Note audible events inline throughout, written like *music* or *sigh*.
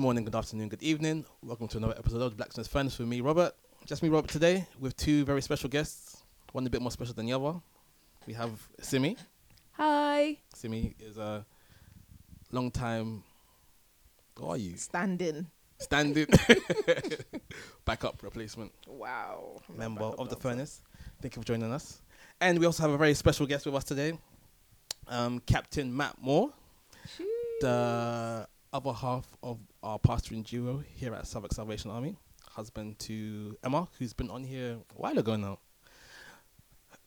Good morning, good afternoon, good evening. Welcome to another episode of Blacksmith's Furnace with me, Robert. Just me, Robert, today with two very special guests. One a bit more special than the other. We have Simi. Hi. Simi is a long time. What are you? Standing. Standing *laughs* backup replacement Wow. I'm member of the dancer. Furnace. Thank you for joining us. And we also have a very special guest with us today, um, Captain Matt Moore, the other half of our pastoring duo here at Southwark Salvation Army, husband to Emma, who's been on here a while ago now.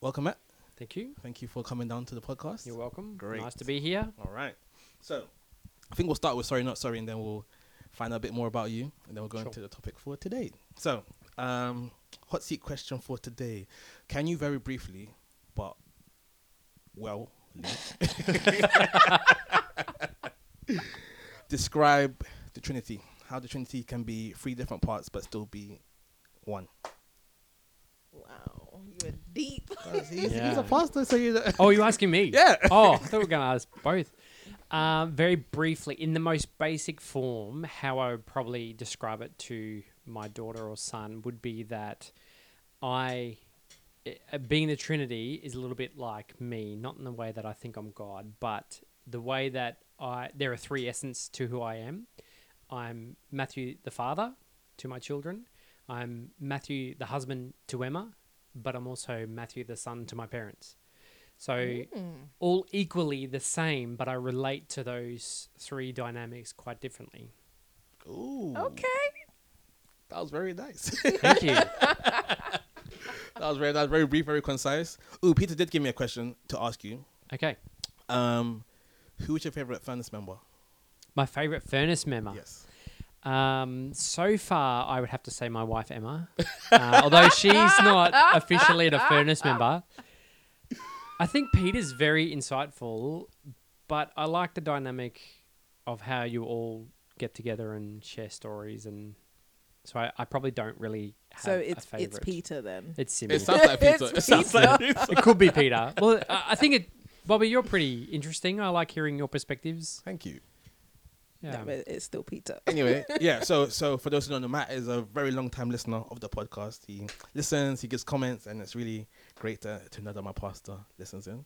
Welcome, Matt. Thank you. Thank you for coming down to the podcast. You're welcome. Great. Nice to be here. All right. So, I think we'll start with sorry, not sorry, and then we'll find out a bit more about you, and then we'll go Sure. into the topic for today. So, um, hot seat question for today: Can you very briefly, but well, *laughs* *laughs* describe the Trinity? How the Trinity can be three different parts but still be one. Wow. you are deep. *laughs* he's, he's Yeah. a pastor, so you. Oh, you asking me? *laughs* Yeah. Oh, I thought we were going to ask both. Um, very briefly, in the most basic form, how I would probably describe it to my daughter or son would be that I, uh, being the Trinity, is a little bit like me, not in the way that I think I'm God, but the way that I. There are three essence to who I am. I'm Matthew the father to my children. I'm Matthew the husband to Emma, but I'm also Matthew the son to my parents. So Mm. all equally the same, but I relate to those three dynamics quite differently. Ooh. Okay. That was very nice. Thank you. *laughs* That was very that was very brief, very concise. Ooh, Peter did give me a question to ask you. Okay. Um, who is your favorite furnace member? My favorite furnace member. Yes. Um, so far, I would have to say my wife Emma, *laughs* uh, although she's not officially a furnace member. I think Peter's very insightful, but I like the dynamic of how you all get together and share stories, and so I, I probably don't really have So a it's it's. Peter then. It's Simi. It sounds like Peter. It's It sounds like Peter. it could be Peter. Well, I I think it, Bobby. You're pretty interesting. I like hearing your perspectives. Thank you. Yeah. No, but it's still Peter. Anyway, *laughs* yeah. So, so for those who don't know, Matt is a very long time listener of the podcast. He listens, he gives comments, and it's really great to, to know that my pastor listens in.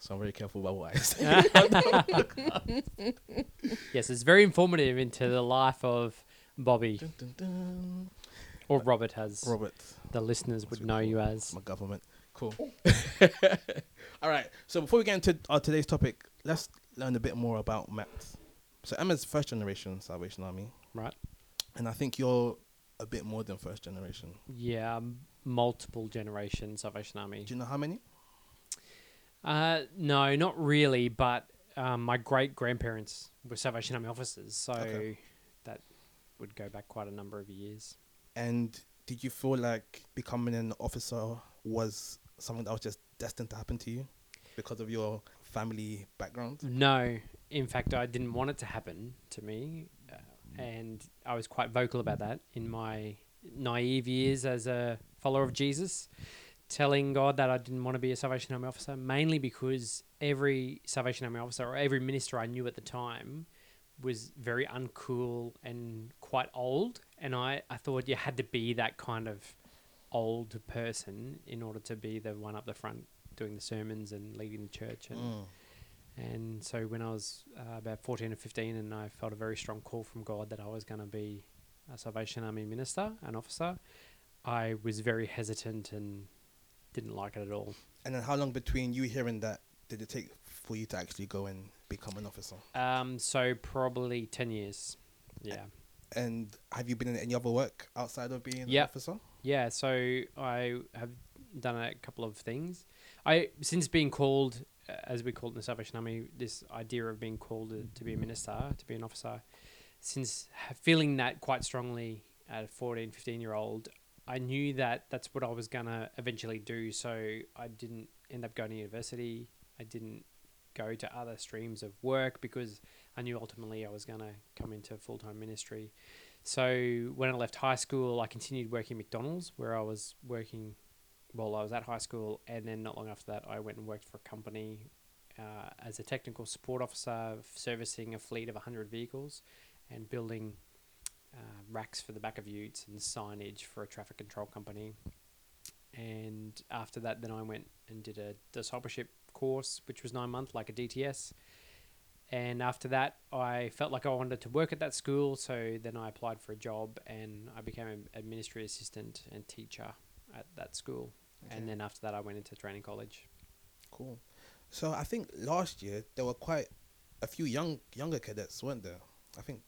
So I'm very careful about what I say. *laughs* yes, it's very informative into the life of Bobby Dun, dun, dun. or Robert, as Robert, the listeners would know you as. my government. Cool. *laughs* All right. So before we get into our today's topic, let's learn a bit more about Matt. So Emma's first generation Salvation Army, Right. and I think you're a bit more than first generation. Yeah, multiple generations Salvation Army. Do you know how many? Uh, no, not really, but um, my great grandparents were Salvation Army officers, so Okay. that would go back quite a number of years. And did you feel like becoming an officer was something that was just destined to happen to you because of your family background? No, in fact, I didn't want it to happen to me, uh, and I was quite vocal about that in my naive years as a follower of Jesus, telling God that I didn't want to be a Salvation Army officer, mainly because every Salvation Army officer or every minister I knew at the time was very uncool and quite old, and I, I thought you had to be that kind of old person in order to be the one up the front doing the sermons and leading the church and Mm. And so when I was uh, about 14 or 15 and I felt a very strong call from God that I was going to be a Salvation Army minister, an officer, I was very hesitant and didn't like it at all. And then how long between you hearing that did it take for you to actually go and become an officer? Um, so probably 10 years. Yeah. And have you been in any other work outside of being an Yep. officer? Yeah, so I have done a couple of things. I since being called, as we call it in the Salvation Army, this idea of being called to, to be a minister, to be an officer, since feeling that quite strongly at a 14, 15 year old, I knew that that's what I was going to eventually do. So I didn't end up going to university. I didn't go to other streams of work because I knew ultimately I was going to come into full time ministry. So when I left high school, I continued working McDonald's, where I was working while I was at high school, and then not long after that, I went and worked for a company uh, as a technical support officer, servicing a fleet of 100 vehicles and building racks for the back of utes and signage for a traffic control company. And after that, then I went and did a discipleship course, which was nine months, like a DTS. And after that, I felt like I wanted to work at that school, so then I applied for a job and I became an administrative assistant and teacher at that school. Okay. And then after that, I went into training college. Cool. So I think last year there were quite a few young younger cadets, weren't there? I think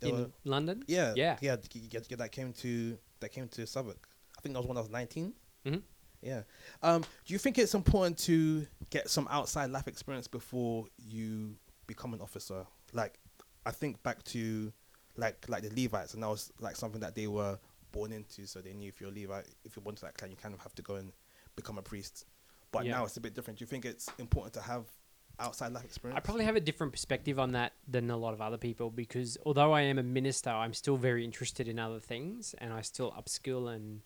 there in were. London. Yeah, Yeah. yeah. th- yeah, yeah, That came to that came to Southwark. I think that was when I was 19 Mhm. Yeah. Um, do you think it's important to get some outside life experience before you become an officer? Like, I think back to like like the Levites, and that was like something that they were born into, so they knew if you're a Levite, if you're born to that clan, you kind of have to go and become a priest. But Yeah. now it's a bit different. Do you think it's important to have outside life experience? I probably have a different perspective on that than a lot of other people because although I am a minister, I'm still very interested in other things and I still upskill and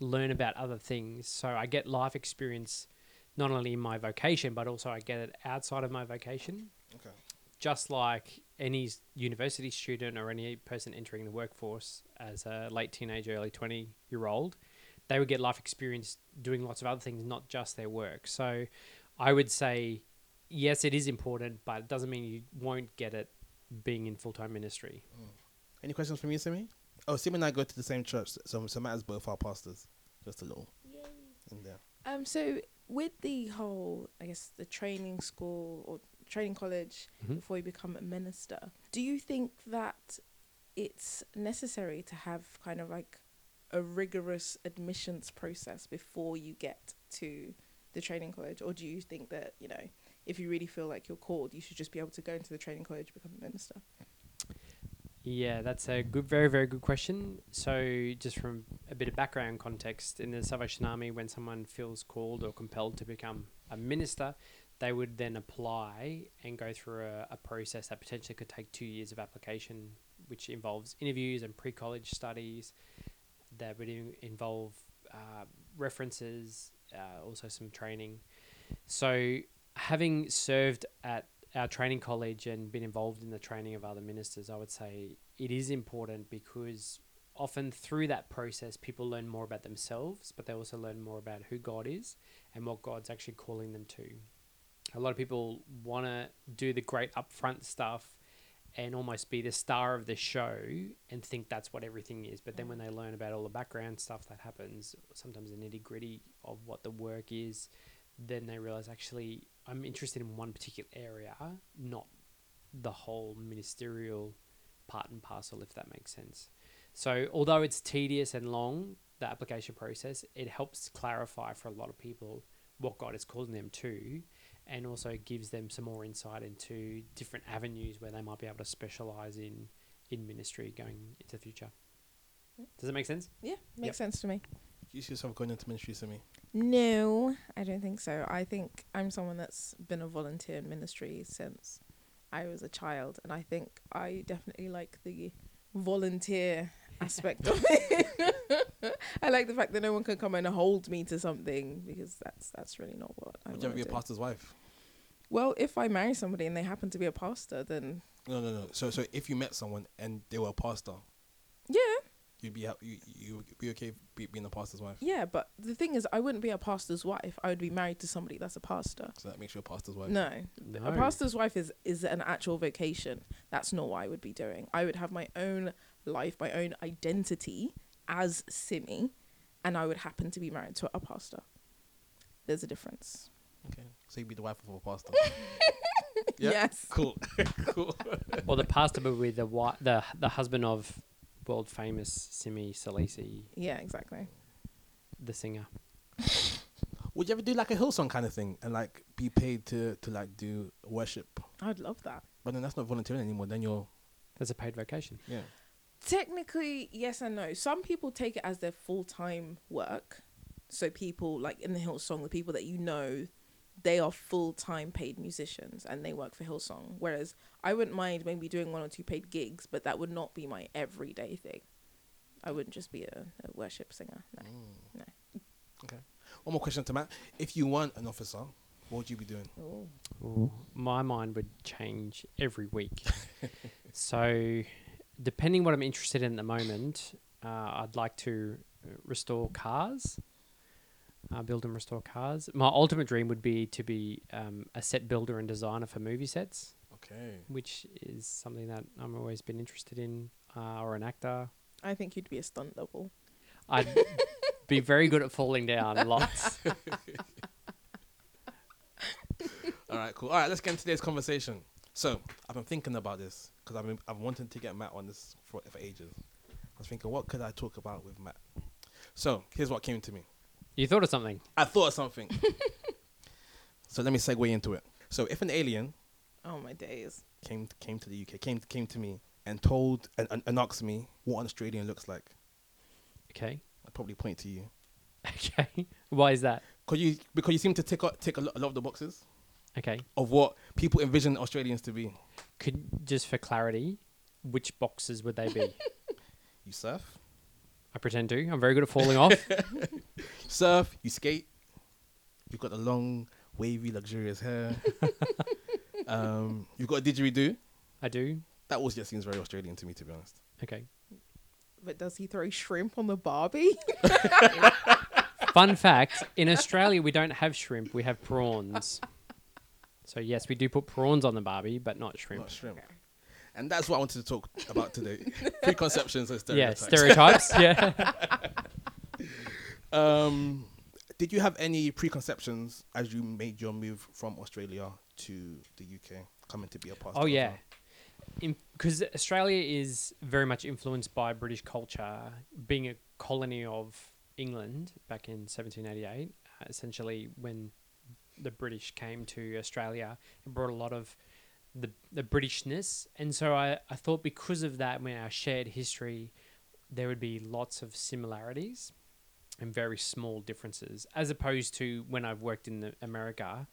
learn about other things. So I get life experience not only in my vocation, but also I get it outside of my vocation. Okay. Just like any university student or any person entering the workforce as a late teenage, early 20 year old, they would get life experience doing lots of other things, not just their work. So I would say, yes, it is important, but it doesn't mean you won't get it being in full time ministry. Any questions from you, Simi? Oh, Simi and I go to the same church, so so Matt is both our pastors. Just a little in there. Um, so with the whole, I guess, the training school or training college Mhm. before you become a minister, do you think that it's necessary to have kind of like a rigorous admissions process before you get to the training college, or do you think that you know, if you really feel like you're called, you should just be able to go into the training college, become a minister? Yeah, that's a good, very, very good question. So, just from a bit of background context, in the Salvation Army, when someone feels called or compelled to become a minister, they would then apply and go through a, a process that potentially could take two years of application, which involves interviews and pre college studies. That would in- involve uh, references, uh, also some training. So, having served at our training college and been involved in the training of other ministers, I would say it is important because often through that process, people learn more about themselves, but they also learn more about who God is and what God's actually calling them to. A lot of people want to do the great upfront stuff and almost be the star of the show and think that's what everything is. But then when they learn about all the background stuff that happens, sometimes the nitty gritty of what the work is, then they realize actually I'm interested in one particular area, not the whole ministerial part and parcel, if that makes sense. So, although it's tedious and long, the application process, it helps clarify for a lot of people what God is calling them to, and also gives them some more insight into different avenues where they might be able to specialize in in ministry going into the future. Does that make sense? Yeah, makes Yep. sense to me. Do you see yourself going into ministry, Simi? No, I don't think so. I think I'm someone that's been a volunteer in ministry since I was a child, and I think I definitely like the volunteer aspect of it. *laughs* I like the fact that no one can come and hold me to something because that's that's really not what I Would you ever want be a do. pastor's wife? Well, if I marry somebody and they happen to be a pastor, then No, no, no. So, so if you met someone and they were a pastor, yeah, you'd be hap- you you would be okay be, being a pastor's wife. yeah. But the thing is, I wouldn't be a pastor's wife. I would be married to somebody that's a pastor. So that makes you a pastor's wife. No, No. a pastor's wife is is an actual vocation. That's not what I would be doing. I would have my own life, my own identity as Simi, and I would happen to be married to a pastor. There's a difference. Okay. So you'd be the wife of a pastor. *laughs* Yeah. Yes. cool. *laughs* cool. *laughs* Or the pastor would be the wi- the the husband of world famous Simi Salisi, Yeah, exactly. the singer. Would you ever do like a Hillsong kind of thing and like be paid to to like do worship? I'd love that. But then that's not volunteering anymore. Then you're That's a paid vocation. yeah. Technically, yes and no. Some people take it as their full time work. So people like in the Hillsong, the people that you know, they are full time paid musicians and they work for Hillsong. Whereas I wouldn't mind maybe doing one or two paid gigs, but that would not be my everyday thing. I wouldn't just be a, a worship singer. No. Mm. No. Okay. One more question to Matt. If you weren't an officer, what would you be doing? Ooh. Ooh, my mind would change every week. *laughs* so, depending what I'm interested in at the moment, uh, I'd like to restore cars, uh, build and restore cars. My ultimate dream would be to be um, a set builder and designer for movie sets, Okay. which is something that I've always been interested in, uh, or an actor. I think you'd be a stunt double. I'd *laughs* be very good at falling down *laughs* lots. All right, cool. All right, let's get into today's conversation. So, I've been thinking about this because I've been I've wanted to get Matt on this for, for ages. I was thinking, what could I talk about with Matt? So, here's what came to me. You thought of something? I thought of something. *laughs* so let me segue into it. So, if an alien Oh my days. came came to the UK, came came to me and told and, and, and asked me what an Australian looks like, Okay. I'd probably point to you. *laughs* Okay. Why is that? Cause you because you seem to tick o- tick a lot, a lot of the boxes Okay. of what people envision Australians to be. Could just for clarity, which boxes would they be? *laughs* You surf, I pretend to. I'm very good at falling off. *laughs* surf, you skate. You've got the long, wavy, luxurious hair. *laughs* um, you've got a didgeridoo. I do. That always just seems very Australian to me, to be honest. Okay. But does he throw shrimp on the Barbie? Fun fact: In Australia, we don't have shrimp. We have prawns. So yes, we do put prawns on the Barbie, but not shrimp. Not shrimp. And that's what I wanted to talk about today: *laughs* preconceptions and Yeah, stereotypes. stereotypes. yeah. *laughs* um, did you have any preconceptions as you made your move from Australia to the UK, coming to be a pastor? Oh yeah, because Australia is very much influenced by British culture, being a colony of England back in 1788. Uh, essentially, when the British came to Australia, it brought a lot of the the Britishness, and so I, I thought because of that, when our shared history, there would be lots of similarities and very small differences, as opposed to when I've worked in the America,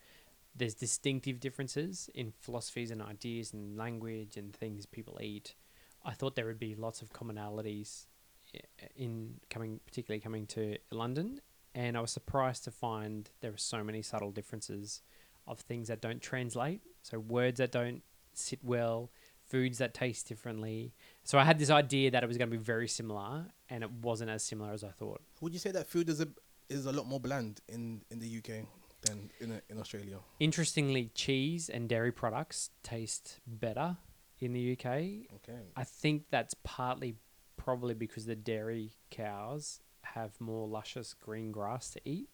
there's distinctive differences in philosophies and ideas and language and things people eat. I thought there would be lots of commonalities eh, in coming, particularly coming to London, and I was surprised to find there were so many subtle differences of things that don't translate. So words that don't sit well, foods that taste differently. So I had this idea that it was going to be very similar, and it wasn't as similar as I thought. Would you say that food is a is a lot more bland in, in the UK than in in Australia? Interestingly, cheese and dairy products taste better in the UK. Okay. I think that's partly probably because the dairy cows have more luscious green grass to eat,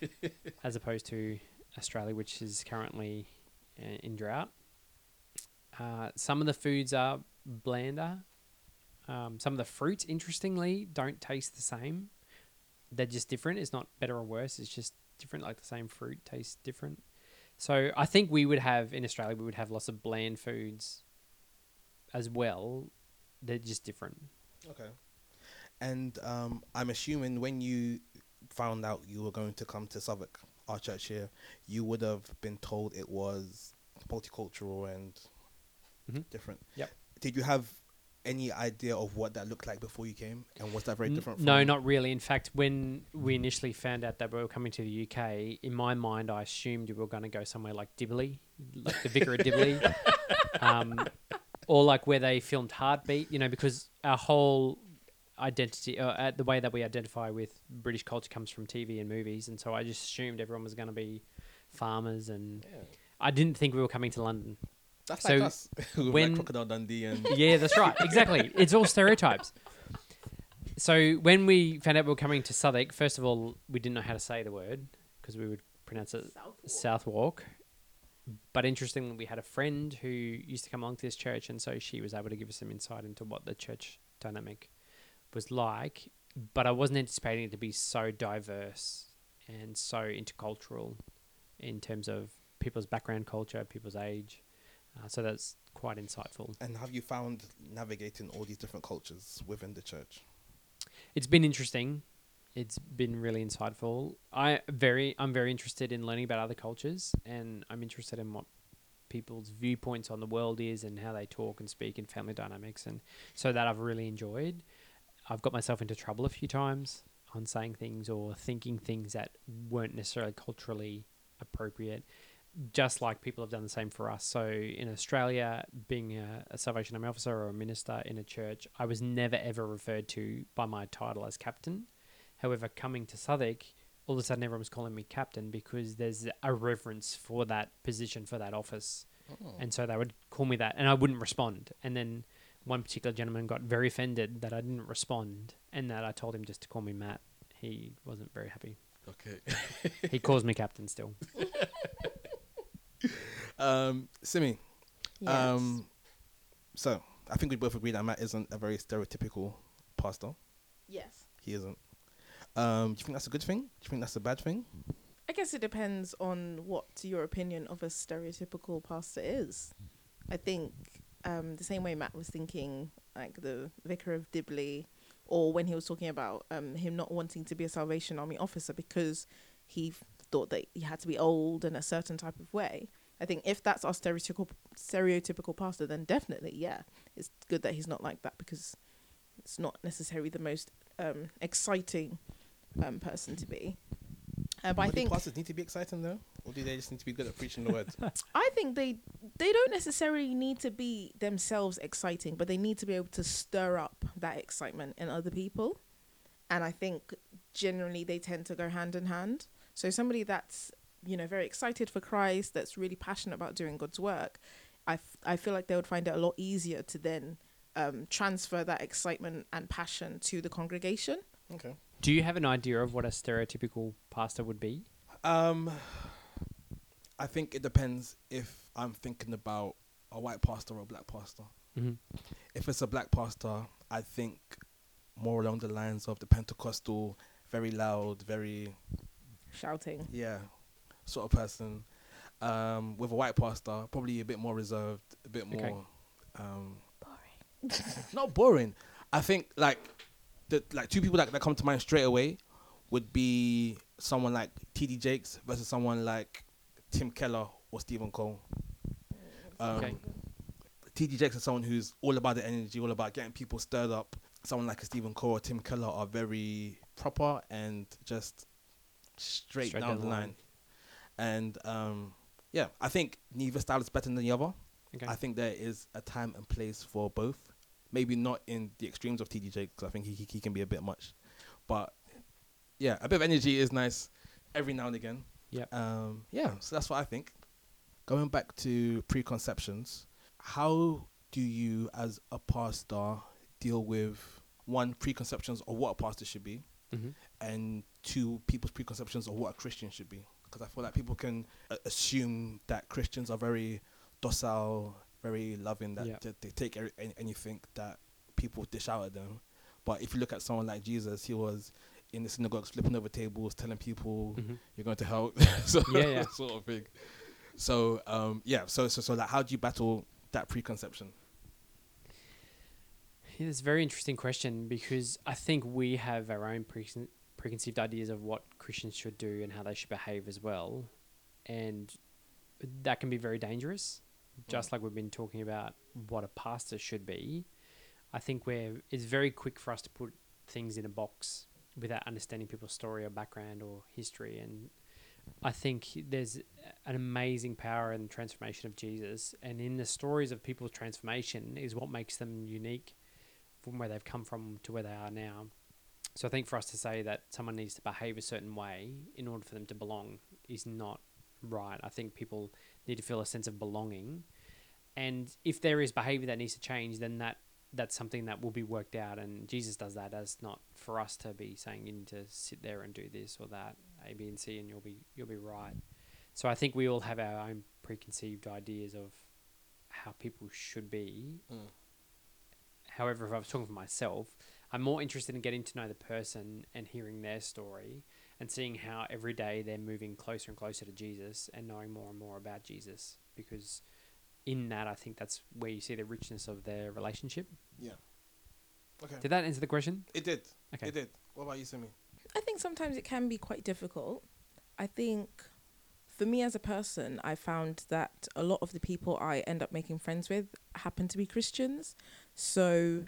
*laughs* as opposed to Australia, which is currently uh, in drought. Uh, some of the foods are blander. Um, some of the fruits, interestingly, don't taste the same. They're just different. It's not better or worse. It's just different. Like the same fruit tastes different. So I think we would have in Australia, we would have lots of bland foods as well. They're just different. Okay. And um, I'm assuming when you found out you were going to come to Southwark, our church here, you would have been told it was multicultural and Mhm. different. Yep. Did you have any idea of what that looked like before you came, and was that very N- different? No, not really. In fact, when we initially found out that we were coming to the UK, in my mind, I assumed we were going to go somewhere like Dibley, like the Vicar of Dibley, *laughs* um, or like where they filmed Heartbeat. You know, because our whole identity, uh, uh, the way that we identify with British culture, comes from TV and movies, and so I just assumed everyone was going to be farmers, and Yeah. I didn't think we were coming to London. That's So like us. *laughs* With when- like Crocodile Dundee and *laughs* Yeah, that's right. Exactly. It's all stereotypes. So when we found out we were coming to Southwark, first of all, we didn't know how to say the word because we would pronounce it Southwark. But interestingly, we had a friend who used to come along to this church, and so she was able to give us some insight into what the church dynamic was like. But I wasn't anticipating it to be so diverse and so intercultural in terms of people's background, culture, people's age. Uh, so that's quite insightful. and have you found navigating all these different cultures within the church? It's been interesting. It's been really insightful. I very I'm very interested in learning about other cultures and I'm interested in what people's viewpoints on the world is and how they talk and speak and family dynamics and so that I've really enjoyed. I've got myself into trouble a few times on saying things or thinking things that weren't necessarily culturally appropriate. just like people have done the same for us. So in Australia, being a, a Salvation Army officer or a minister in a church, I was never ever referred to by my title as captain. However, coming to Southwark, all of a sudden everyone was calling me captain because there's a reverence for that position for that office, Oh. and so they would call me that, and I wouldn't respond. And then one particular gentleman got very offended that I didn't respond, and that I told him just to call me Matt. He wasn't very happy. Okay. He calls me captain still. *laughs* um, Simi. Yes. Um, so I think we both agree that Matt isn't a very stereotypical pastor. yes. He isn't. Um, do you think that's a good thing? Do you think that's a bad thing? I guess it depends on what your opinion of a stereotypical pastor is. I think um, the same way Matt was thinking, like the vicar of Dibley, or when he was talking about um, him not wanting to be a Salvation Army officer because he thought that he had to be old in a certain type of way. I think if that's our stereotypical stereotypical pastor, then definitely, yeah, it's good that he's not like that because it's not necessarily the most um, exciting um, person to be. Uh, but I But do think pastors need to be exciting though, or do they just need to be good at preaching the word? *laughs* I think they they don't necessarily need to be themselves exciting, but they need to be able to stir up that excitement in other people. And I think generally they tend to go hand in hand. So somebody that's you know very excited for Christ, that's really passionate about doing God's work, I, f- I feel like they would find it a lot easier to then um, transfer that excitement and passion to the congregation. okay. Do you have an idea of what a stereotypical pastor would be? Um, I think it depends if I'm thinking about a white pastor or a black pastor. Mm-hmm. If it's a black pastor, I think more along the lines of the Pentecostal, very loud, very Shouting. yeah, sort of person. Um, with a white pastor, probably a bit more reserved, a bit Okay. more um, Boring. *laughs* not boring. I think like the like two people that, that come to mind straight away would be someone like TD Jakes versus someone like Tim Keller or Stephen Cole. Um, Okay. TD Jakes is someone who's all about the energy, all about getting people stirred up. Someone like a Stephen Cole or Tim Keller are very proper and just straight, Straight down, the line. And um, yeah, I think neither style is better than the other. Okay. I think there is a time and place for both. Maybe not in the extremes of TDJ because I think he, he he can be a bit much, but yeah, a bit of energy is nice every now and again. Yep. Um, yeah, so that's what I think. Going back to preconceptions, how do you, as a pastor, deal with one preconceptions of what a pastor should be, hmm and two people's preconceptions of what a Christian should be? Because I feel like people can uh, assume that Christians are very docile, very loving, that Yeah. they, they take any, anything that people dish out at them. But if you look at someone like Jesus, he was in the synagogues flipping over tables, telling people hmm you're going to hell, *laughs* so Yeah, yeah. *laughs* sort of thing. So um, yeah, so so so like, how do you battle that preconception? Yeah, it's a very interesting question because I think we have our own precon- preconceived ideas of what Christians should do and how they should behave as well. And that can be very dangerous. Just like we've been talking about what a pastor should be, I think we're it's very quick for us to put things in a box without understanding people's story or background or history. And I think there's an amazing power in the transformation of Jesus, and in the stories of people's transformation is what makes them unique from where they've come from to where they are now. So I think for us to say that someone needs to behave a certain way in order for them to belong is not right. I think people need to feel a sense of belonging, and if there is behavior that needs to change, then that that's something that will be worked out. And Jesus does that as not for us to be saying you need to sit there and do this or that A, B, and C, and you'll be you'll be right. So I think we all have our own preconceived ideas of how people should be. Mm. However, if I was talking for myself, I'm more interested in getting to know the person and hearing their story and seeing how every day they're moving closer and closer to Jesus and knowing more and more about Jesus. Because in that, I think that's where you see the richness of their relationship. Yeah. Okay. Did that answer the question? It did. Okay. It did. What about you, Simi? I think sometimes it can be quite difficult. I think for me as a person, I found that a lot of the people I end up making friends with happen to be Christians. So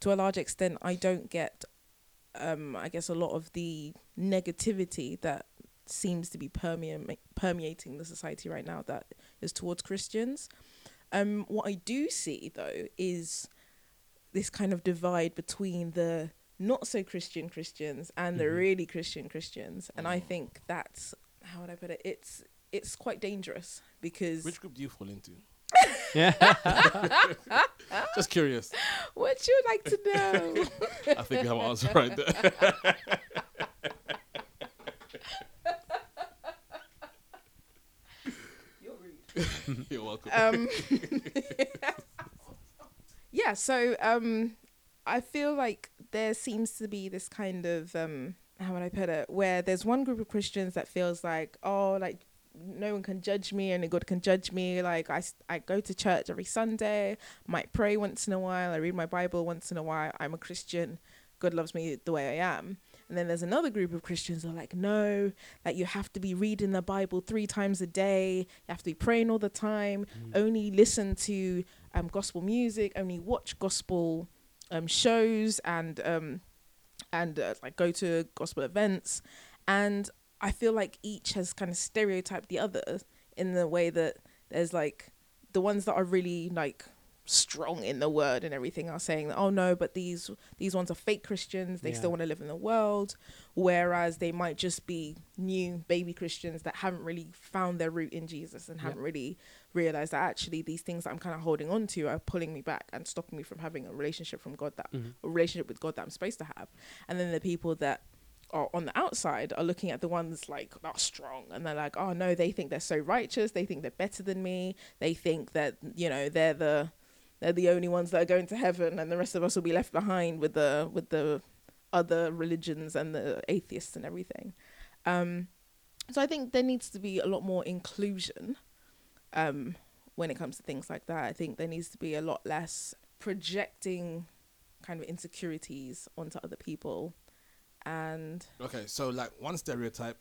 to a large extent, I don't get, um, I guess, a lot of the negativity that seems to be permeating permeating the society right now that is towards Christians. Um, what I do see though is this kind of divide between the not so Christian Christians and the Mhm. really Christian Christians, and I Mm. think that's how would I put it? It's it's quite dangerous because Which group do you fall into? Yeah. *laughs* *laughs* Just curious. what you like to know? *laughs* I think you have an answer right there. *laughs* You're welcome. um, *laughs* yeah, so um, I feel like there seems to be this kind of um, how would I put it, where there's one group of Christians that feels like, oh, like no one can judge me, only God can judge me. Like I, I go to church every Sunday, might pray once in a while, I read my Bible once in a while. I'm a Christian. God loves me the way I am. And then there's another group of Christians that are like, no, like you have to be reading the Bible three times a day. You have to be praying all the time. Only listen to um, gospel music. Only watch gospel um, shows and um, and uh, like go to gospel events. And I feel like each has kind of stereotyped the other in the way that there's like the ones that are really like strong in the word and everything are saying that oh no but these these ones are fake christians. They Yeah. still want to live in the world. Whereas they might just be new baby christians that haven't really found their root in jesus and haven't really realized that actually these things that i'm kind of holding on to are pulling me back and stopping me from having a relationship from god that Mhm. a relationship with god that i'm supposed to have. And then the people that are on the outside are looking at the ones like that strong and they're like oh no they think they're so righteous. They think they're better than me. They think that you know they're the they're the only ones that are going to heaven and the rest of us will be left behind with the with the other religions and the atheists and everything. Um so i think there needs to be a lot more inclusion um when it comes to things like that. I think there needs to be a lot less projecting kind of insecurities onto other people. And Okay, so like one stereotype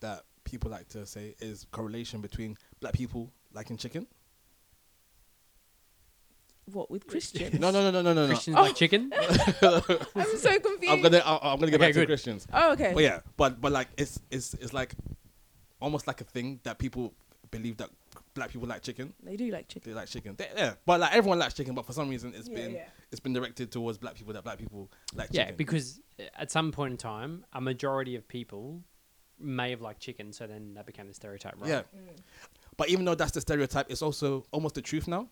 that people like to say is correlation between black people liking chicken. What with christians No, no, no, no, no, no, no. Christians Oh. like chicken. *laughs* i'm so confused I'm gonna, I- I'm gonna get Okay, back to good. Christians. oh okay But yeah, but but like it's it's it's like almost like a thing that people believe that black people like chicken. they do like chicken They like chicken. They, yeah, but like everyone likes chicken, but for some reason it's Yeah, been yeah. it's been directed towards black people that black people like chicken. Yeah, chicken. because uh, at some point in time, a majority of people may have liked chicken, so then that became the stereotype, right? Yeah. But even though that's the stereotype, it's also almost the truth now,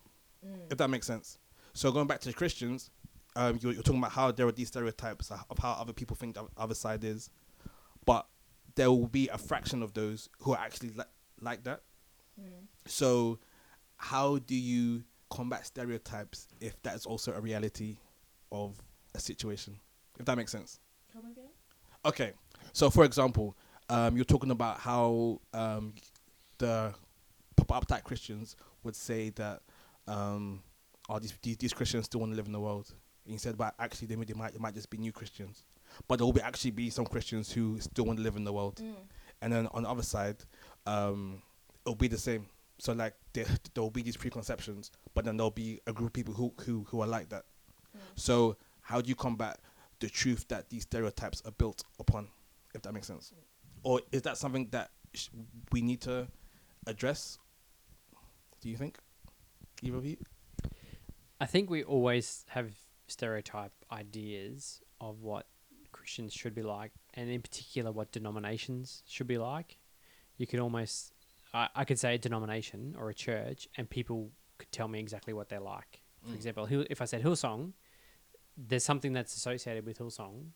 if that makes sense. So going back to the Christians, um, you're, you're talking about how there are these stereotypes of how other people think the other side is, but there will be a fraction of those who are actually li- like that. So, how do you combat stereotypes if that is also a reality of a situation? If that makes sense. come again Okay, so for example, um, you're talking about how um, the pop-up type Christians would say that um, oh, these, these these Christians still want to live in the world. And you said, but actually, they, may- they might they might just be new Christians, but there will be actually be some Christians who still want to live in the world. And then on the other side, um, it'll be the same. So like there there will be these preconceptions, but then there'll be a group of people who who who are like that. So how do you combat the truth that these stereotypes are built upon, if that makes sense? Or is that something that sh- we need to address? Do you think? Either of you? I think we always have stereotype ideas of what Christians should be like, and in particular, what denominations should be like. You could almost, I, I could say a denomination or a church, and people could tell me exactly what they're like. For Mm. example, if I said Hillsong, there's something that's associated with Hillsong,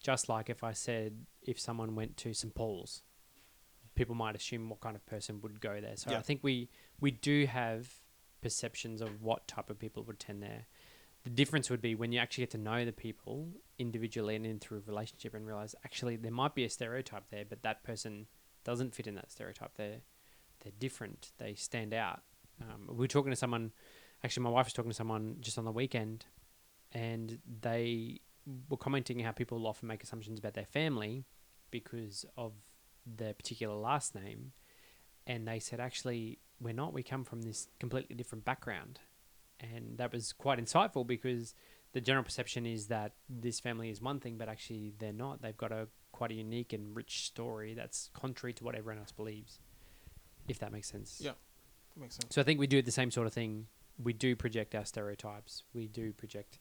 just like if I said if someone went to St. Paul's, people might assume what kind of person would go there. So Yeah. I think we we do have perceptions of what type of people would attend there. The difference would be when you actually get to know the people individually and in through a relationship and realize actually there might be a stereotype there, but that person doesn't fit in that stereotype. They're they're different. They stand out. Um, we were talking to someone. Actually, my wife was talking to someone just on the weekend, and they were commenting how people often make assumptions about their family because of their particular last name, and they said actually we're not. We come from this completely different background, and that was quite insightful because the general perception is that this family is one thing, but actually they're not. They've got a quite a unique and rich story that's contrary to what everyone else believes. If that makes sense. Yeah. Makes sense. So I think we do the same sort of thing. We do project our stereotypes. We do project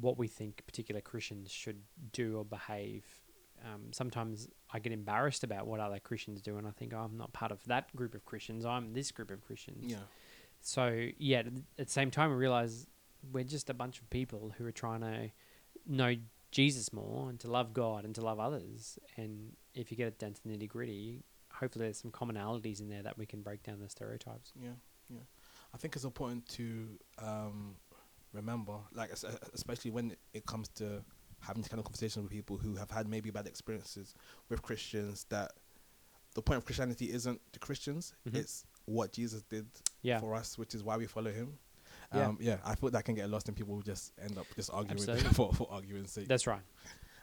what we think particular Christians should do or behave. Um, sometimes I get embarrassed about what other Christians do, and I think oh, I'm not part of that group of Christians. I'm this group of Christians. Yeah. So yeah, at the same time, we realize we're just a bunch of people who are trying to know Jesus more and to love God and to love others. And if you get it down to the nitty gritty, hopefully there's some commonalities in there that we can break down the stereotypes. Yeah, yeah. I think it's important to um, remember, like especially when it comes to having this kind of conversation with people who have had maybe bad experiences with Christians. That the point of Christianity isn't the Christians; Mhm. it's what Jesus did Yeah, for us, which is why we follow Him. Yeah. Um, yeah, I thought that can get lost, and people will just end up just arguing *laughs* for for arguing's sake. that's right.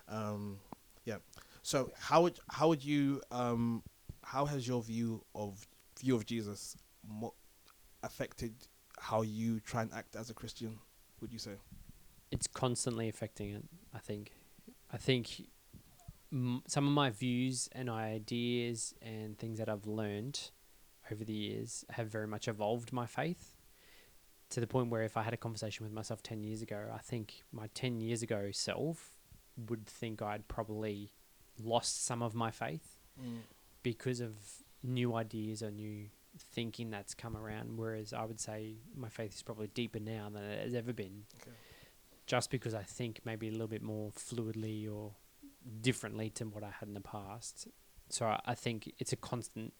Um, yeah. So how would how would you um, how has your view of view of Jesus mo- affected how you try and act as a Christian? Would you say? It's constantly affecting it. I think. I think m- some of my views and ideas and things that I've learned over the years have very much evolved my faith to the point where if I had a conversation with myself 10 years ago, I think my 10 years ago self would think I'd probably lost some of my faith mm. because of new ideas or new thinking that's come around. Whereas I would say my faith is probably deeper now than it has ever been. Okay. Just because I think maybe a little bit more fluidly or differently to what I had in the past. So I, I think it's a constant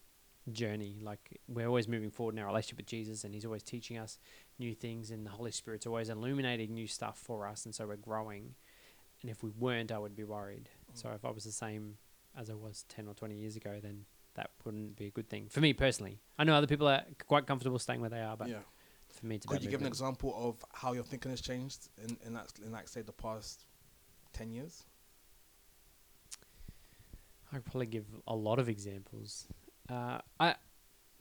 journey. Like we're always moving forward in our relationship with Jesus, and He's always teaching us new things, and the Holy Spirit's always illuminating new stuff for us, and so we're growing. And if we weren't, I would be worried. Mm. So if I was the same as I was 10 or 20 years ago, then that wouldn't be a good thing for me personally. I know other people are quite comfortable staying where they are, but yeah. For me, it's Could you give an example of how your thinking has changed in in that in like say the past ten years? I could probably give a lot of examples. Uh, I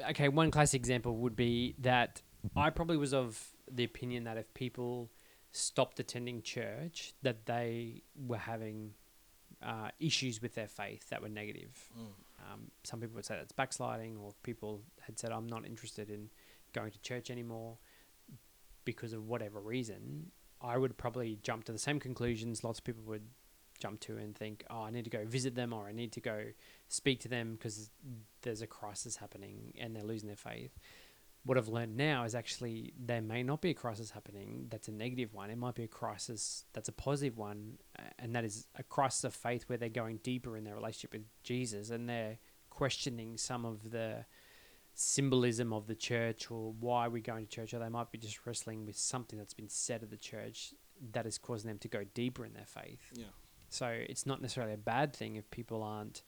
okay, one classic example would be that I probably was of the opinion that if people stopped attending church, that they were having uh, issues with their faith that were negative. Um, some people would say that's backsliding, or people had said, I'm not interested in going to church anymore because of whatever reason. I would probably jump to the same conclusions lots of people would jump to and think, oh, I need to go visit them or I need to go speak to them because there's a crisis happening and they're losing their faith. What I've learned now is actually there may not be a crisis happening that's a negative one. It might be a crisis that's a positive one, and that is a crisis of faith where they're going deeper in their relationship with Jesus and they're questioning some of the symbolism of the church or why we're going to church, or they might be just wrestling with something that's been said at the church that is causing them to go deeper in their faith. Yeah. So it's not necessarily a bad thing if people aren't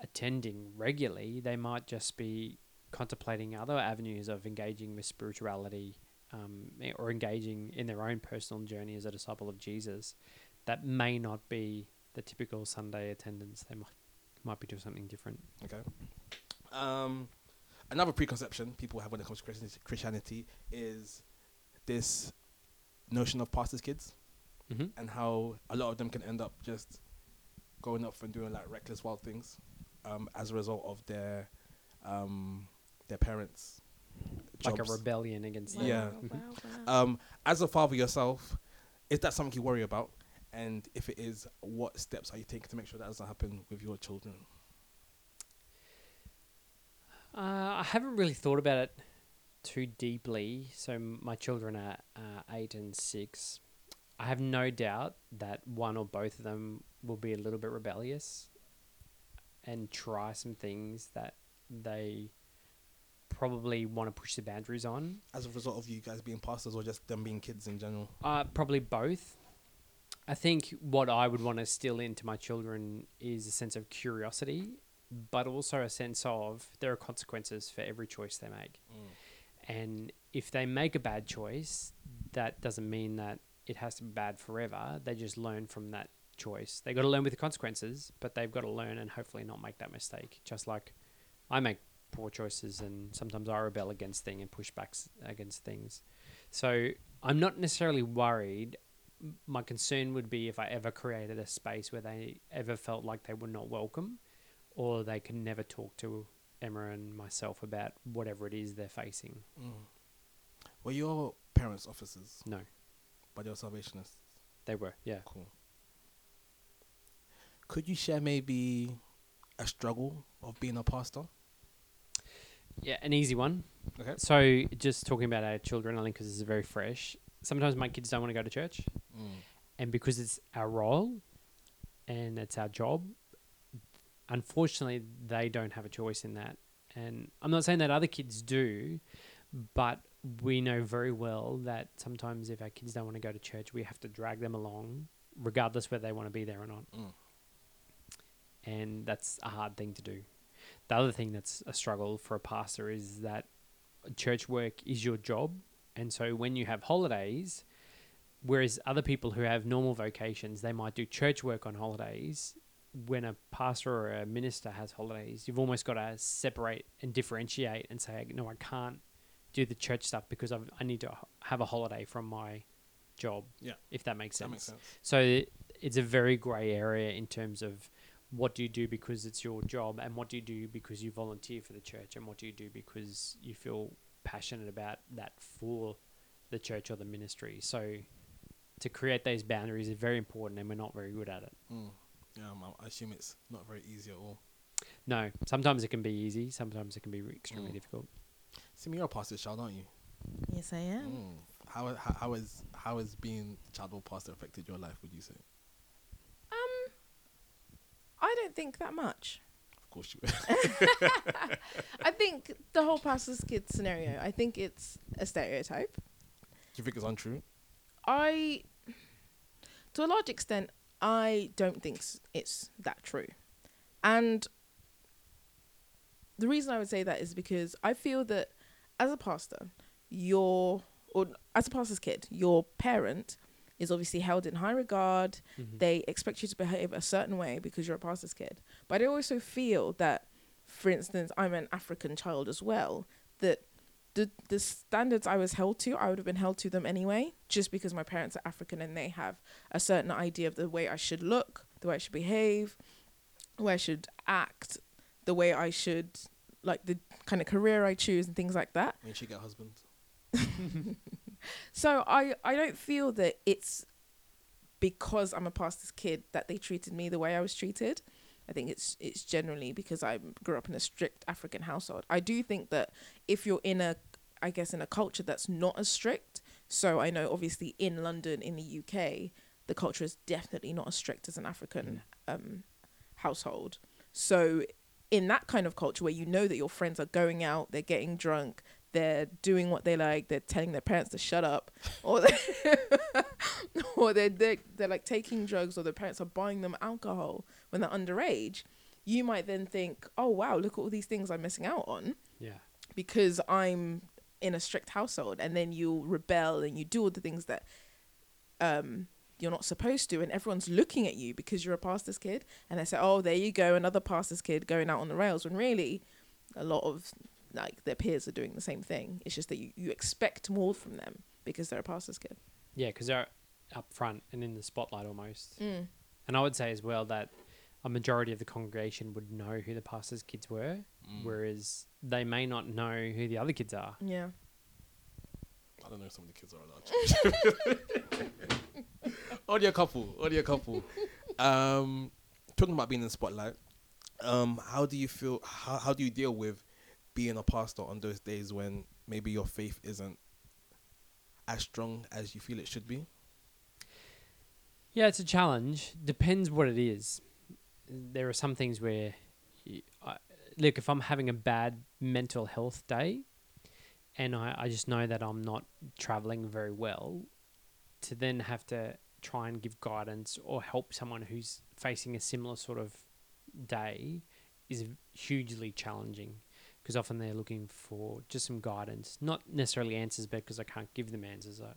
attending regularly. They might just be contemplating other avenues of engaging with spirituality um, or engaging in their own personal journey as a disciple of Jesus. That may not be the typical Sunday attendance. They might might be doing something different. Okay. Um, another preconception people have when it comes to Christi- Christianity is this notion of pastors' kids Mm-hmm. and how a lot of them can end up just going off and doing like reckless wild things um, as a result of their um, their parents' Jobs. Like a rebellion against Wow, them. Yeah. wow, Mm-hmm. wow. Um, as a father yourself, is that something you worry about? And if it is, what steps are you taking to make sure that doesn't happen with your children? Uh, I haven't really thought about it too deeply. So my children are uh, eight and six. I have no doubt that one or both of them will be a little bit rebellious and try some things that they probably want to push the boundaries on. As a result of you guys being pastors or just them being kids in general? Uh, probably both. I think what I would want to still into my children is a sense of curiosity, but also a sense of there are consequences for every choice they make. Mm. And if they make a bad choice, that doesn't mean that it has to be bad forever. They just learn from that choice. They got to learn with the consequences, but they've got to learn and hopefully not make that mistake. Just like I make poor choices and sometimes I rebel against things and push back against things. So I'm not necessarily worried. my concern would be if I ever created a space where they ever felt like they were not welcome, or they can never talk to Emma and myself about whatever it is they're facing. Mm. Were your parents officers, No, but they were Salvationists? they were. Yeah. Cool. Could you share maybe a struggle of being a pastor? Yeah, an easy one. Okay. So, just talking about our children, I think because this is very fresh. Sometimes my kids don't want to go to church, Mm. and because it's our role and it's our job, unfortunately, they don't have a choice in that. And I'm not saying that other kids do, but we know very well that sometimes if our kids don't want to go to church, we have to drag them along, regardless whether they want to be there or not. Mm. And that's a hard thing to do. The other thing that's a struggle for a pastor is that church work is your job. And so when you have holidays, whereas other people who have normal vocations, they might do church work on holidays. When a pastor or a minister has holidays, you've almost got to separate and differentiate and say, no, I can't do the church stuff because I've, I need to have a holiday from my job. Yeah. If that makes sense. That makes sense. So it's a very grey area in terms of what do you do because it's your job and what do you do because you volunteer for the church and what do you do because you feel passionate about that for the church or the ministry. So to create those boundaries is very important and we're not very good at it. Mm. Yeah, um, I assume it's not very easy at all. No, sometimes it can be easy, sometimes it can be extremely Mm. difficult. Simi, you're a pastor's child, aren't you? Yes, I am. Mm. How, how, how, is, how has being child of pastor affected your life, would you say? Um, I don't think that much. Of course you would. *laughs* I think the whole pastor's kid scenario. I think it's a stereotype. Do you think it's untrue? I, to a large extent, I don't think it's that true, and the reason I would say that is because I feel that as a pastor, your or as a pastor's kid, your parent is obviously held in high regard. Mhm. They expect you to behave a certain way because you're a pastor's kid. But I also feel that, for instance, I'm an African child as well. That the the standards I was held to, I would have been held to them anyway, just because my parents are African and they have a certain idea of the way I should look, the way I should behave, the way I should act, the way I should like the kind of career I choose and things like that. When she get a husband? *laughs* So I I don't feel that it's because I'm a pastor's kid that they treated me the way I was treated. I think it's it's generally because I grew up in a strict African household. I do think that if you're in a I guess in a culture that's not as strict, so I know obviously in London in the UK, the culture is definitely not as strict as an African um, household. So in that kind of culture where you know that your friends are going out, they're getting drunk, they're doing what they like, they're telling their parents to shut up, *laughs* or they *laughs* or they're, they're they're like taking drugs, or their parents are buying them alcohol when they're underage. You might then think, oh wow, look at all these things I'm missing out on Yeah. because I'm in a strict household, and then you rebel and you do all the things that um you're not supposed to, and everyone's looking at you because you're a pastor's kid, and they say, oh, there you go, another pastor's kid going out on the rails, when really a lot of like their peers are doing the same thing. It's just that you, you expect more from them because they're a pastor's kid. Yeah, because they're up front and in the spotlight almost. Mm. And I would say as well that a majority of the congregation would know who the pastor's kids were, Mm. whereas they may not know who the other kids are. Yeah. I don't know if some of the kids are allowed. To. *laughs* Audio couple, audio couple. Um, talking about being in the spotlight. Um, how do you feel? How how do you deal with being a pastor on those days when maybe your faith isn't as strong as you feel it should be? Yeah, it's a challenge. Depends what it is. There are some things where, I look, if I'm having a bad mental health day, and I, I just know that I'm not traveling very well, to then have to try and give guidance or help someone who's facing a similar sort of day is hugely challenging because often they're looking for just some guidance, not necessarily answers but because I can't give them answers, uh,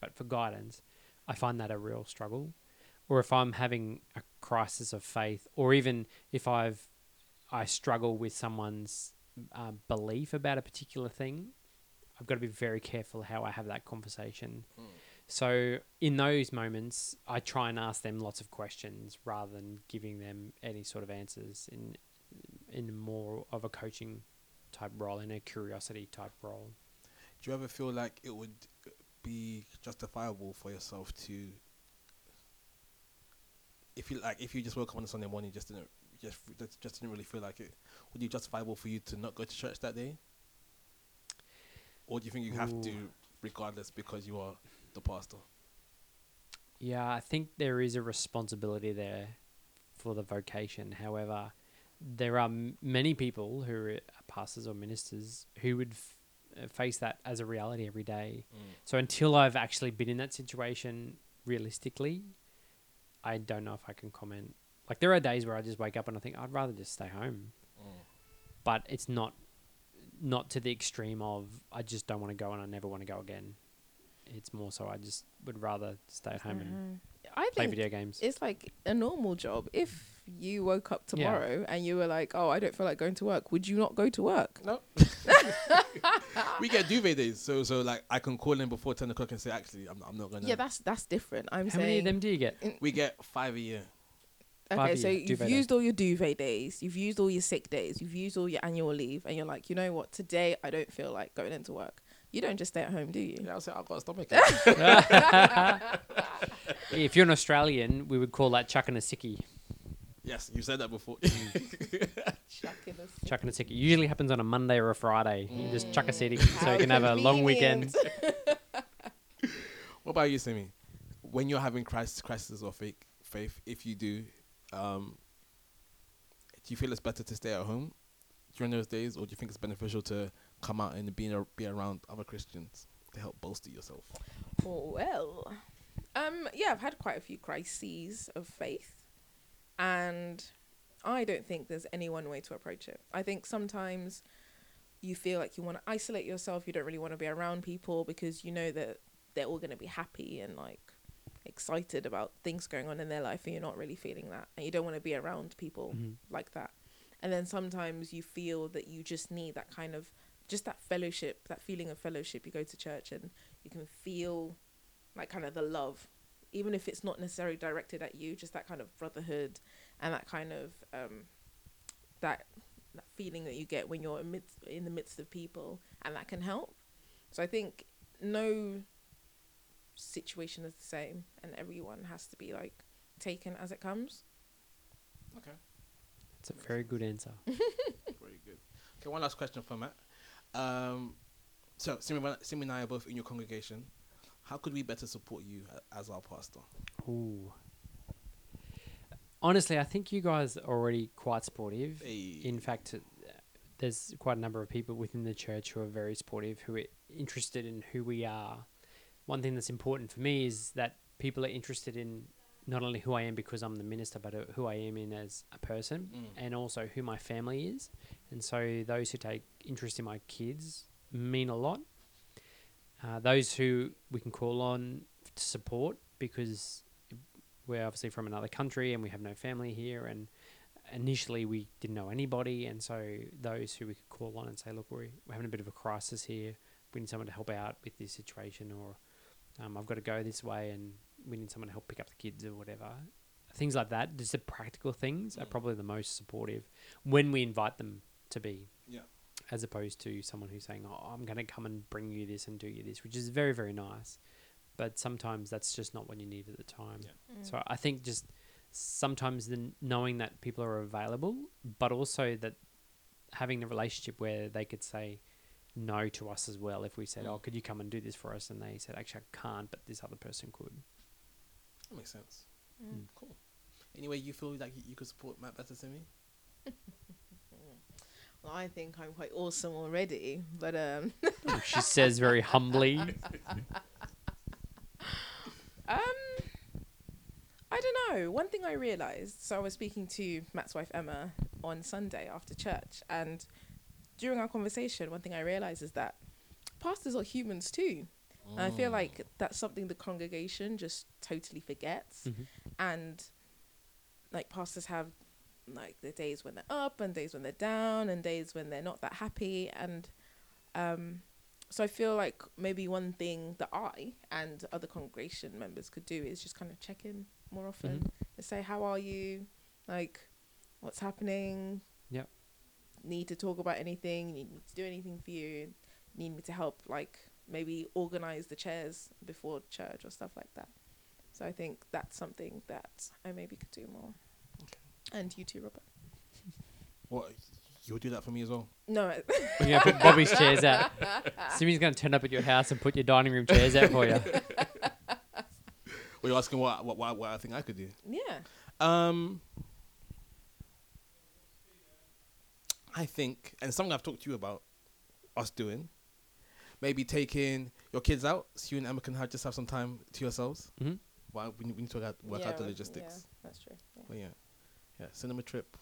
but for guidance. I find that a real struggle. Or if I'm having a crisis of faith, or even if I've I struggle with someone's uh, belief about a particular thing, I've got to be very careful how I have that conversation. So in those moments, I try and ask them lots of questions rather than giving them any sort of answers in in more of a coaching type role, in a curiosity type role. Do you ever feel like it would be justifiable for yourself to, if you like, if you just woke up on a Sunday morning, just didn't, just just just didn't really feel like it, would it be justifiable for you to not go to church that day? Or do you think you have to, regardless, because you are the pastor? Yeah, I think there is a responsibility there for the vocation. However, there are m- many people who are pastors or ministers who would f- uh, face that as a reality every day. So until I've actually been in that situation realistically, I don't know if I can comment. Like there are days where I just wake up and I think I'd rather just stay home, Mm. but it's not not to the extreme of I just don't want to go and I never want to go again. It's more so I just would rather stay at home and Mhm. I play think video games. it's like a normal job. If you woke up Yeah. tomorrow and you were like, "Oh, I don't feel like going to work," would you not go to work? No. *laughs* we get duvet days, so so like I can call in before ten o'clock and say, actually, I'm I'm not gonna. Yeah, that's that's different. I'm How saying. many of them do you get? we get five a year. Okay, so year, you've duvet day. used all your duvet days, you've used all your sick days, you've used all your annual leave, and you're like, you know what? Today I don't feel like going into work. You don't just stay at home, do you? Yeah, I'll say I've got a stomach. *laughs* *laughs* if you're an Australian, we would call that chucking a sickie. Yes, you said that before. Chucking us. *laughs* Chucking a sickie usually happens on a Monday or a Friday. You just chuck a city so you can have a long weekend. *laughs* what about you, Simi? When you're having crisis, crisis or fake faith, if you do, um, do you feel it's better to stay at home during those days, or do you think it's beneficial to come out and be in a, be around other Christians to help bolster yourself? Oh, well, um, yeah, I've had quite a few crises of faith, and I don't think there's any one way to approach it. I think sometimes you feel like you want to isolate yourself. You don't really want to be around people because you know that they're all going to be happy and like excited about things going on in their life, and you're not really feeling that, and you don't want to be around people Mhm. like that. And then sometimes you feel that you just need that kind of just that fellowship, that feeling of fellowship. You go to church and you can feel like kind of the love, even if it's not necessarily directed at you, just that kind of brotherhood and that kind of um, that that feeling that you get when you're amidst, in the midst of people, and that can help. So I think no situation is the same, and everyone has to be like taken as it comes. Okay, It's a very good answer. *laughs* very good. Okay, one last question for Matt. Um, so Simi, Simi and I are both in your congregation. How could we better support you as our pastor? Ooh. Honestly, I think you guys are already quite supportive. Hey. In fact, there's quite a number of people within the church who are very supportive, who are interested in who we are. One thing that's important for me is that people are interested in not only who I am because I'm the minister, but uh, who I am in as a person, Mm. and also who my family is. And so those who take interest in my kids mean a lot. Uh, those who we can call on to support because we're obviously from another country and we have no family here and initially we didn't know anybody and so those who we could call on and say look we're, we're having a bit of a crisis here we need someone to help out with this situation or um, i've got to go this way and we need someone to help pick up the kids or whatever things like that just the practical things are Mm. probably the most supportive when we invite them to be Yeah. as opposed to someone who's saying oh i'm going to come and bring you this and do you this which is very very nice but sometimes that's just not what you need at the time Yeah. so I think just sometimes the knowing that people are available, but also that having the relationship where they could say no to us as well if we said, Mm. "Oh, could you come and do this for us?" and they said, "Actually, I can't, but this other person could." That makes sense. Mm. Cool. Anyway, you feel like you, you could support Matt better than me? Well, I think I'm quite awesome already, but um, *laughs* she says very humbly. *laughs* Um, I don't know. One thing I realized. So I was speaking to Matt's wife Emma on Sunday after church, and during our conversation, one thing I realized is that pastors are humans too. And I feel like that's something the congregation just totally forgets. Mhm. And like pastors have like the days when they're up and days when they're down and days when they're not that happy. And um, so I feel like maybe one thing that I and other congregation members could do is just kind of check in more often. Mhm. and say how are you like what's happening Yep. need to talk about anything need me to do anything for you need me to help like maybe organize the chairs before church or stuff like that so i think that's something that i maybe could do more Okay. and you too robert What? You'll do that for me as well. no We're gonna put Bobby's chairs out. Simi's gonna turn up at your house and put your dining room chairs out for you. Well, you're asking what, what what what I think I could do. yeah Um, I think, and something I've talked to you about us doing, maybe taking your kids out, so you and Emma can have, just have some time to yourselves. hmm Well, we need, we need to work out, work yeah, out the logistics. yeah, that's true yeah. But yeah, yeah, cinema trip.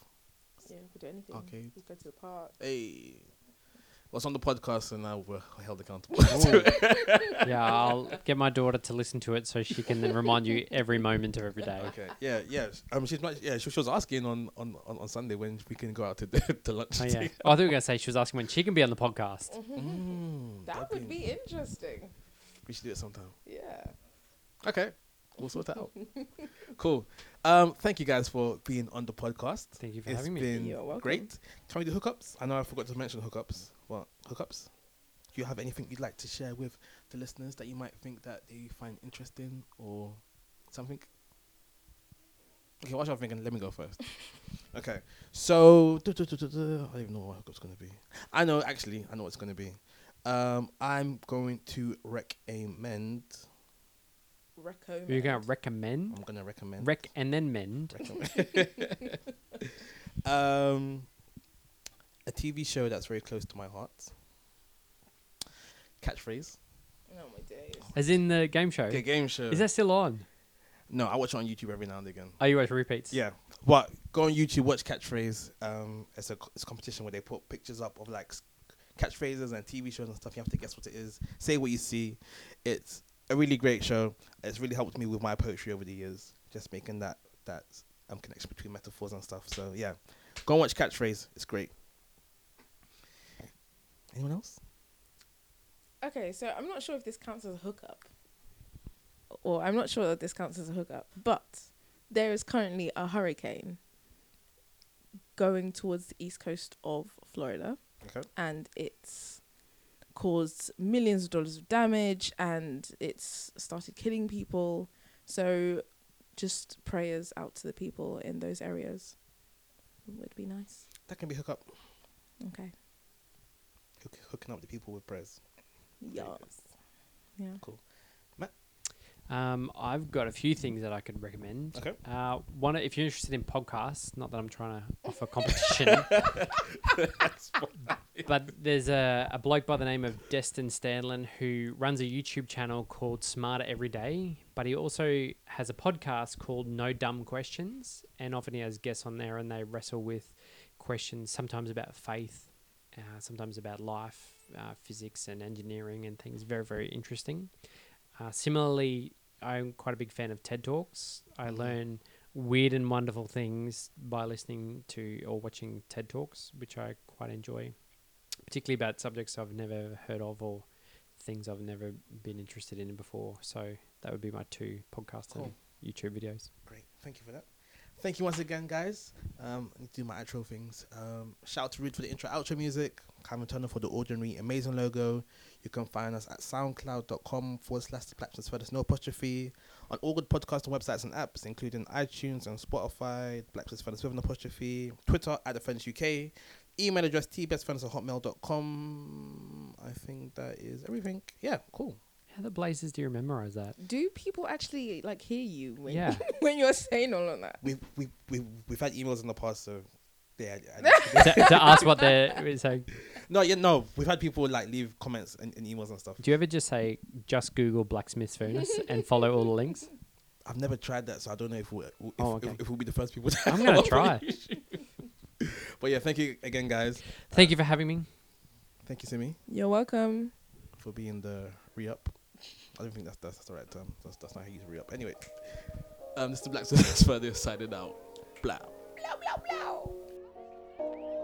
Yeah we could do anything Okay. we could go to the park Hey, what's on the podcast, and now we're held accountable. *laughs* Yeah, I'll get my daughter to listen to it so she can then remind you every moment of every day. okay, yeah, yeah. Um, she's much, yeah. She, she was asking on, on, on, on Sunday when we can go out to *laughs* to lunch. Oh yeah. Oh, I thought you were gonna say she was asking when she can be on the podcast. Mm, that that'd would be interesting We should do it sometime. yeah Okay, we'll sort that out. *laughs* cool. Um, thank you guys for being on the podcast. Thank you for It's having me. been You're welcome. great. Can we do hookups? I know I forgot to mention hookups. What hookups? Do you have anything you'd like to share with the listeners that you might think that they find interesting or something? Okay, while you're thinking, let me go first. *laughs* okay, so duh, duh, duh, duh, duh, I don't even know what hookup's gonna be. I know actually, I know what it's gonna be. Um, I'm going to recommend. Recommend You're gonna recommend, I'm gonna recommend. rec, and then mend. recommend. *laughs* um, a TV show that's very close to my heart. Catchphrase. oh my days As in the game show. Okay, game show. Is that still on? no, I watch it on YouTube every now and again. Oh, you watch repeats? Yeah, but go on YouTube, watch Catchphrase. Um, it's a it's a competition where they put pictures up of like catchphrases and TV shows and stuff. You have to guess what it is. Say what you see. It's a really great show. It's really helped me with my poetry over the years. Just making that that um connection between metaphors and stuff. So yeah, go and watch Catchphrase. It's great. Anyone else? Okay, so I'm not sure if this counts as a hookup. Or I'm not sure that this counts as a hookup, but there is currently a hurricane going towards the east coast of Florida Okay. and it's caused millions of dollars of damage and it's started killing people. So just prayers out to the people in those areas would be nice. That can be hook up. Okay. Hook, hooking up the people with prayers. Yes. Yeah. Um, I've got a few things that I could recommend. Okay. Uh, one, if you're interested in podcasts, not that I'm trying to offer competition, *laughs* but there's a, a bloke by the name of Destin Sandlin who runs a YouTube channel called Smarter Every Day, but he also has a podcast called No Dumb Questions, and often he has guests on there and they wrestle with questions, sometimes about faith, uh, sometimes about life, uh, physics, and engineering, and things. Very, very interesting. Uh, similarly, I'm quite a big fan of TED Talks. I Mhm. learn weird and wonderful things by listening to or watching TED Talks, which I quite enjoy, particularly about subjects I've never heard of or things I've never been interested in before. So that would be my two podcast Cool. and YouTube videos. Great. Thank you for that. Thank you once again, guys. Um, do my outro things. Um, shout out to Rude for the intro outro music. Cameron Turner for the ordinary amazing logo. You can find us at soundcloud.com forward slash the Blacksmiths Furnace no apostrophe on all good podcasting websites and apps, including iTunes and Spotify, Blacksmiths Furnace with an apostrophe, Twitter at the Furnace UK, email address tbestfurnace at hotmail.com. I think that is everything. Yeah, cool. How the blazes do you memorize that? Do people actually like hear you when Yeah. *laughs* when you're saying all of that? We've, we've, we've, we've had emails in the past, so yeah. I- *laughs* to, to ask what they're saying. No, yeah, no. We've had people like leave comments and, and emails and stuff. Do you ever just say, just Google blacksmith furnace and follow all the links? *laughs* I've never tried that, so I don't know if we'll, if, Oh, okay. if, if we'll be the first people. To I'm going to try. But yeah, thank you again, guys. Thank you for having me. Thank you, Simi, You're welcome. for being the re up. I don't think that's that's, that's the right term. That's, that's not how you re up. Anyway, um, this is the Black Sisters *laughs* further signing out. Blah. Blah blah blah.